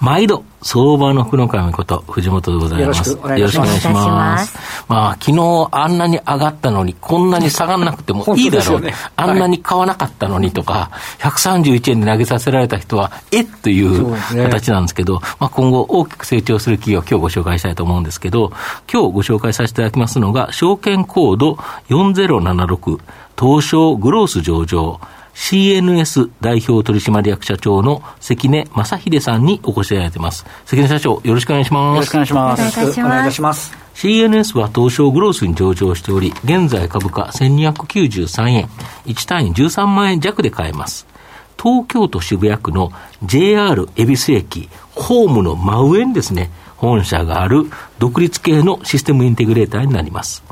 毎度相場の福の神こと、藤本でございます。よろしくお願いします。まあ、昨日あんなに上がったのに、こんなに下がらなくてもいいだろう。ね、あんなに買わなかったのにとか、131円で投げさせられた人は、えっという形なんですけど、ね、まあ今後大きく成長する企業、今日ご紹介したいと思うんですけど、今日ご紹介させていただきますのが、証券コード4076、東証グロース上場、CNS 代表取締役社長の関根正秀さんにお越しいただいています。関根社長、よろしくお願いします。よろしくお願いします。お願いいたします。CNS は東証グロースに上場しており、現在株価1293円、1単位13万円弱で買えます。東京都渋谷区の JR 恵比寿駅、ホームの真上にですね、本社がある独立系のシステムインテグレーターになります。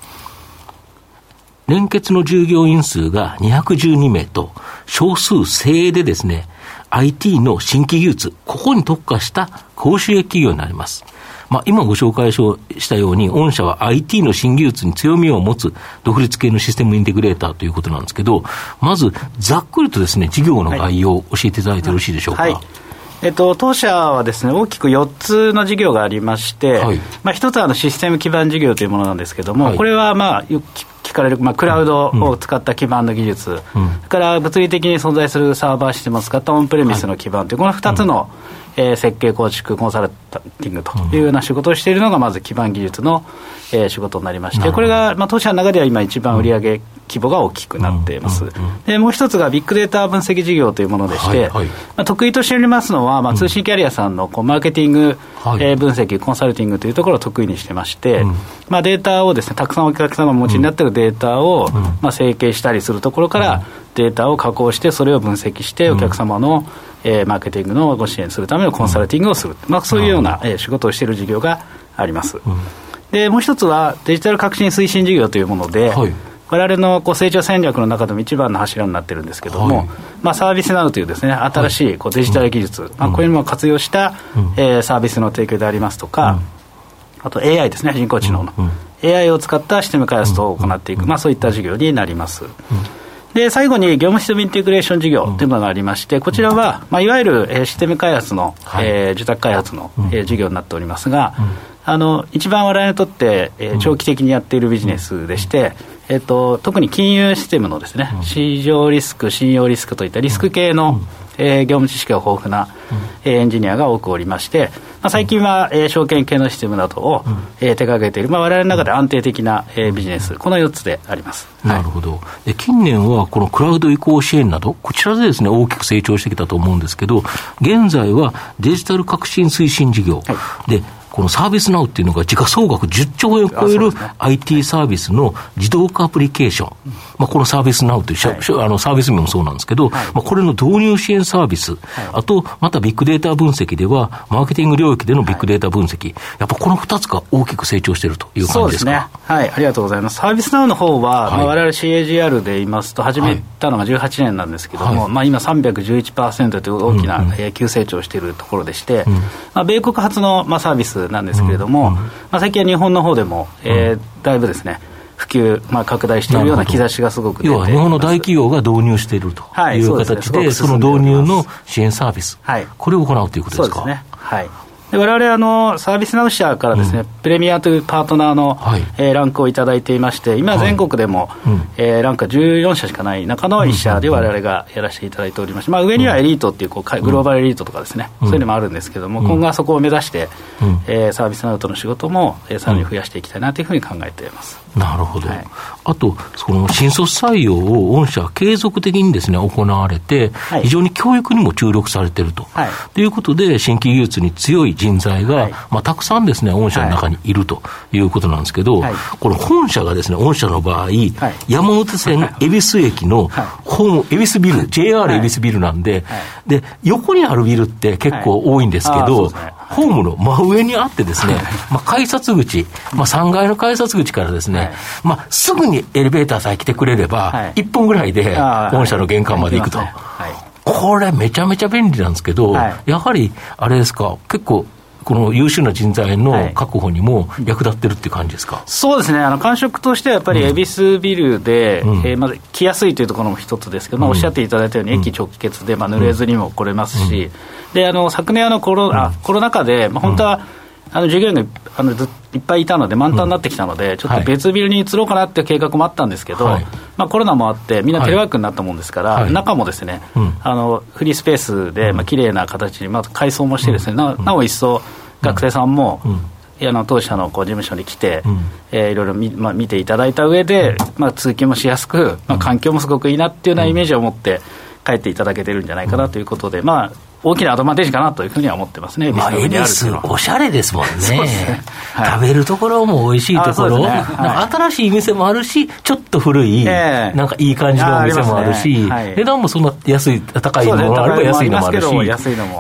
連結の従業員数が212名と、少数精鋭でですね、IT の新規技術、ここに特化した高収益企業になります。まあ、今ご紹介したように、御社は IT の新技術に強みを持つ独立系のシステムインテグレーターということなんですけど、まず、ざっくりとですね、事業の概要を教えていただいてよろしいでしょうか。はいえっと、当社はですね、大きく4つの事業がありまして、はい、まあ、1つはあのシステム基盤事業というものなんですけれども、はい、これはまあ、聞かれる、まあ、クラウドを使った基盤の技術、うん、それから物理的に存在するサーバーシステムを使ったオンプレミスの基盤という、この2つの、えー、設計、構築、コンサルティングというような仕事をしているのが、まず基盤技術の、えー、仕事になりまして、これが、まあ、当社の中では今、一番売上規模が大きくなっています。でもう一つがビッグデータ分析事業というものでして、はいはい、まあ、得意としておりますのは、まあ、通信キャリアさんのこうマーケティング、はい、えー、分析、コンサルティングというところを得意にしてまして、うん、まあ、データをですね、たくさんお客様がお持ちになっているデータを、うん、まあ、整形したりするところから、データを加工して、それを分析して、お客様の、えー、マーケティングのご支援するためのコンサルティングをする、まあ、そういうような、えー、仕事をしている事業があります。でもう一つはデジタル革新推進事業というもので、はい。われわれのこう成長戦略の中でも一番の柱になってるんですけれども、はい、まあ、サービスナウというですね新しいこうデジタル技術、はい、まあ、こういうのを活用した、うん、えー、サービスの提供でありますとか、うん、あと AI ですね、人工知能の、うん、AI を使ったシステム開発等を行っていく、まあ、そういった事業になります。で最後に業務システムインテグレーション事業というものがありまして、こちらは、まあ、いわゆる、えー、システム開発の、はい、えー、受託開発の、えー、事業になっておりますが、あの一番我々にとって、えー、長期的にやっているビジネスでして、えーと、特に金融システムのですね、市場リスク、信用リスクといったリスク系の、えー、業務知識が豊富な、えー、エンジニアが多くおりまして、まあ、最近は、えー、証券系のシステムなどを、えー、手掛けている、まあ、我々の中で安定的な、えー、ビジネス、この4つであります、なるほど、で近年はこのクラウド移行支援など、こちらでです、ね、大きく成長してきたと思うんですけど、現在はデジタル革新推進事業、はい、でこのサービスナウっていうのが時価総額10兆円を超える IT サービスの自動化アプリケーション、まあ、このサービスナウという、はい、あのサービス名もそうなんですけど、はい、まあ、これの導入支援サービス、はい、あと、またビッグデータ分析では、マーケティング領域でのビッグデータ分析、やっぱこの2つが大きく成長しているという感じですか、ね、はい、ありがとうございます。サービスナウの方は、はい。まあ、我々 CAGR で言いますと、始めたのが18年なんですけども、まあ、今311%という大きな、うんうん、急成長しているところでして、うん、まあ、米国発の、まあ、サービスなんですけれども、まあ、最近は日本の方でも、えー、だいぶですね、普及、まあ、拡大しているような兆しがすごく要は日本の大企業が導入しているという形で、その導入の支援サービス、はい、これを行うということですか？そうですね。はいわれわれあのサービスナウ社からですね、うん、プレミアというパートナーの、はい、えー、ランクをいただいていまして、今、全国でも、はい、えー、ランクは14社しかない中の1社でわれわれがやらせていただいておりまして、まあ、上にはエリートっていうこうグローバルエリートとかですね、うん、そういうのもあるんですけども、うん、今後はそこを目指して、うん、えー、サービスナウトの仕事も、えー、さらに増やしていきたいなというふうに考えています。なるほど、はい、あと、その新卒採用を御社、継続的にです、ね、行われて、はい、非常に教育にも注力されていると、はい、ということで、新規技術に強い人材が、はい、まあ、たくさんです、ね、御社の中にいるということなんですけど、この本社がです、ね、御社の場合、山手線恵比寿駅のホーム、恵比寿ビル、JR 恵比寿ビルなんで、で、横にあるビルって結構多いんですけど、ホームの真上にあってですね、まあ、改札口、まあ、3階の改札口からですね、まあ、すぐにエレベーターさえ来てくれれば、1分ぐらいで本社の玄関まで行くと。これめちゃめちゃ便利なんですけど、やはり、あれですか、結構、この優秀な人材の確保にも役立ってるっていう感じですか、はい、そうですね、あの感触としてはやっぱり恵比寿ビルで、うん、えー、まず来やすいというところも一つですけど、まあ、おっしゃっていただいたように、駅直結で、まあ、濡れずにも来れますし、うん、であの昨年あのコロ、あコロナ禍で、まあ、本当は、あの従業員があのずいっぱいいたので、満タンになってきたので、ちょっと別ビルに移ろうかなっていう計画もあったんですけど、はい、まあ、コロナもあって、みんなテレワークになったもんですから、はい、中もですね、あのフリースペースで、まあ綺麗な形に、まず改装もしてですね、ななお一層、学生さんも、あの当社のこう事務所に来て、うん、えー、いろいろ見,、まあ、見ていただいた上で、まあ、通勤もしやすく、まあ、環境もすごくいいなっていうようなイメージを持って帰っていただけてるんじゃないかなということで、まあ、大きなアドバンテージかなというふうには思ってますね、まあ、恵比寿、おしゃれですもんね。ね。はい、食べるところも美味しいところ、ね。はい、新しい店もあるし、ちょっと古い、えー、なんかいい感じのお店もあるし、ね。はい、値段もそんな安い、高いのもあれば安いのもあるし、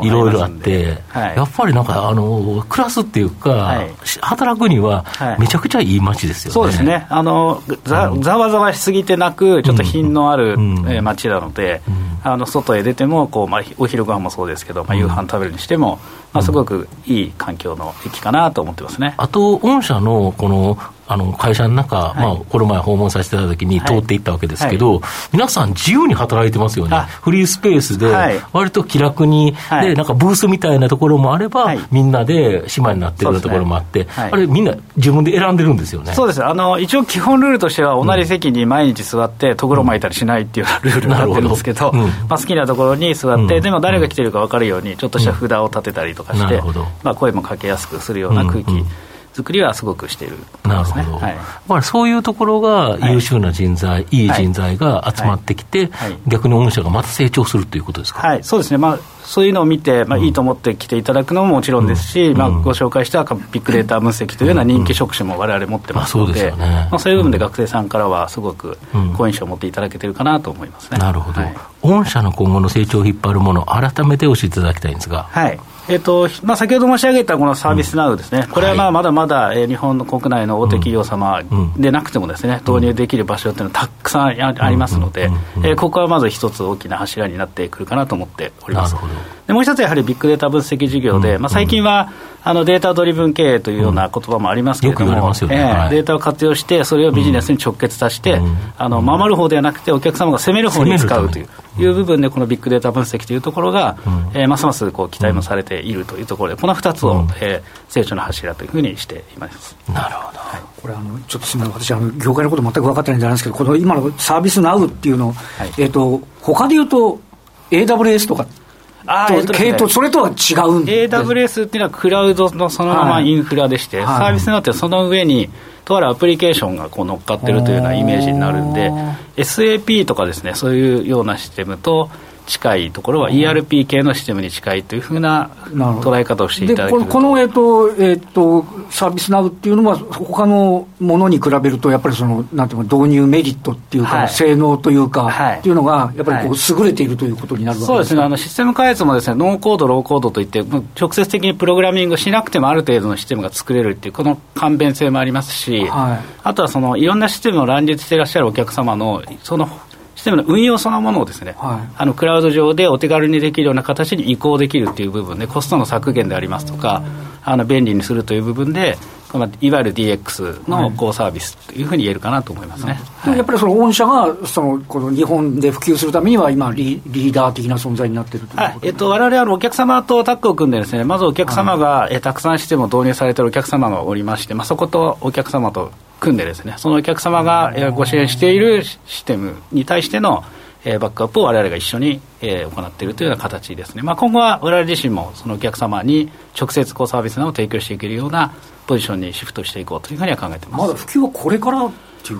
いろいろあって、やっぱりなんか、あの暮らすっていうか、働くには、めちゃくちゃいい街ですよね。そうですね。あのざざわざわしすぎてなく、ちょっと品のある、街なので、うん、あの外へ出てもこう、まあ、お昼ご飯もそうですけど、まあ、夕飯食べるにしても、まあ、すごくいい環境の駅かなと思ってますね。あと、御社のこのあの会社の中、はい、まあ、この前訪問させていただきに通っていったわけですけど、はい、皆さん自由に働いてますよね。フリースペースで、割と気楽に、で、なんかブースみたいなところもあれば、みんなで姉妹になってるところもあって、ね、あれみんな自分で選んでるんですよね。そうです。あの、一応基本ルールとしては、同じ席に毎日座って、とぐろ巻いたりしないっていうルールになってるんですけど、うん、まあ、好きなところに座って、でも誰が来てるか分かるように、ちょっとした札を立てたりとかして、まあ、声もかけやすくするような空気。作りはすごくしている、ね、なるほど、はい、まあ、そういうところが優秀な人材、はい、いい人材が集まってきて、はい、逆に御社がまた成長するということですか、はい、そうですね、まあ、そういうのを見て、まあ、いいと思って来ていただくのももちろんですし、うん、まあ、ご紹介したビッグデータ分析というような人気職種もわれわれ持ってますので、まあ、そういう部分で学生さんからはすごく好印象を持っていただけてるかなと思いますね。なるほど、御社の今後の成長を引っ張るもの、改めて教えていただきたいんですが。はいえっとまあ、先ほど申し上げたこのサービスナウですね、うん、これはまあまだまだ、えー、日本の国内の大手企業様でなくてもですね、導入できる場所っていうのはたくさんありますので、えここはまず一つ大きな柱になってくるかなと思っております。でもう一つやはりビッグデータ分析事業で、まあ、最近はあのデータドリブン経営というような言葉もありますけれども、データを活用して、それをビジネスに直結させて、あの守る方ではなくて、お客様が攻める方に使うといういう部分で、このビッグデータ分析というところが、えますますこう期待もされているというところで、この2つを、え成長の柱というふうにしています。なるほど、はい、これあの、ちょっとすみません、私あの、業界のこと全く分かってないんじゃないですけど、この今のサービスナウっていうの、はい、えーと、他でいうと、AWS とかあと、系統、それとは違うんです AWS っていうのはクラウドのそのままインフラでして、はい、サービスになってその上に、とあるアプリケーションがこう乗っかってるというようなイメージになるんで、SAP とかですね、そういうようなシステムと、近いところは ERP 系のシステムに近いというふうな捉え方をしていただけるこの、えーとえーと、サービスナウっていうのは、他のものに比べると、やっぱりそのなんていうか、導入メリットっていうか、はい、性能というか、はい、っていうのが、やっぱりこう優れているということになるわけですそうですね。あの、システム開発もです、ね、ノーコード、ローコードといって、直接的にプログラミングしなくてもある程度のシステムが作れるっていう、この簡便性もありますし、はい、あとはそのいろんなシステムを乱立していらっしゃるお客様の、そのシステムの運用そのものをですね、はい、あのクラウド上でお手軽にできるような形に移行できるっていう部分で、コストの削減でありますとか、あの便利にするという部分で、いわゆる DX の高サービスというふうに言えるかなと思いますね、はい、やっぱりその御社がそのこの日本で普及するためには、今リ、リーダー的な存在になっているというはいえっと、われわれお客様とタッグを組んで、ですねまずお客様が、はい、えたくさんシステムを導入されているお客様がおりまして、まあ、そことお客様と組んで、ですねそのお客様がご支援しているシステムに対してのえー、バックアップを我々が一緒に、えー、行っているというような形ですね、まあ、今後は我々自身もそのお客様に直接こうサービスなどを提供していけるようなポジションにシフトしていこうというふうには考えてます。まだ普及はこれから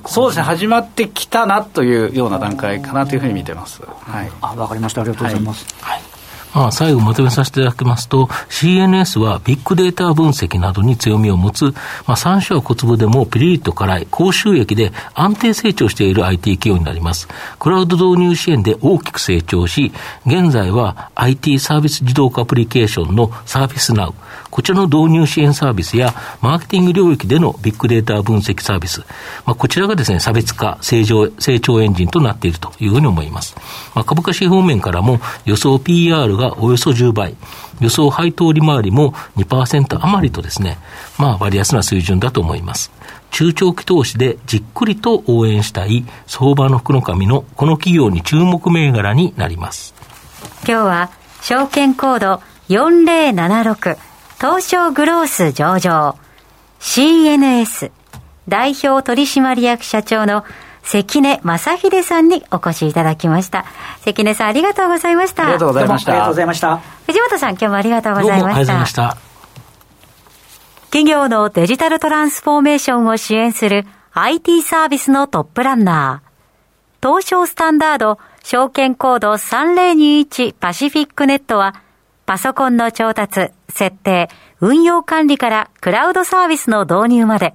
そうですね、始まってきたなというような段階かなというふうに見てます。はい、あ、わかりました。ありがとうございます。はい、はい。まあ、最後まとめさせていただきますと、CNS はビッグデータ分析などに強みを持つ、まあ、三種は小粒でもピリリと辛い高収益で安定成長している IT 企業になります。クラウド導入支援で大きく成長し、現在は IT サービス自動化アプリケーションのサービスナウ、こちらの導入支援サービスや、マーケティング領域でのビッグデータ分析サービス、まあ、こちらがですね、差別化、成長、成長エンジンとなっているというふうに思います。まあ、株価指方面からも予想 PR がおよそ10倍、予想配当利回りも2%余りとですね、まあ、割安な水準だと思います。中長期投資でじっくりと応援したい相場の福の神のこの企業に注目銘柄になります。今日は証券コード4076東証グロース上場 CNS 代表取締役社長の関根正秀さんにお越しいただきました。関根さんありがとうございました。ありがとうございました。ありがとうございました。藤本さん今日もありがとうございました。ありがとうございました。企業のデジタルトランスフォーメーションを支援する IT サービスのトップランナー。東証スタンダード証券コード3021パシフィックネットはパソコンの調達、設定、運用管理からクラウドサービスの導入まで、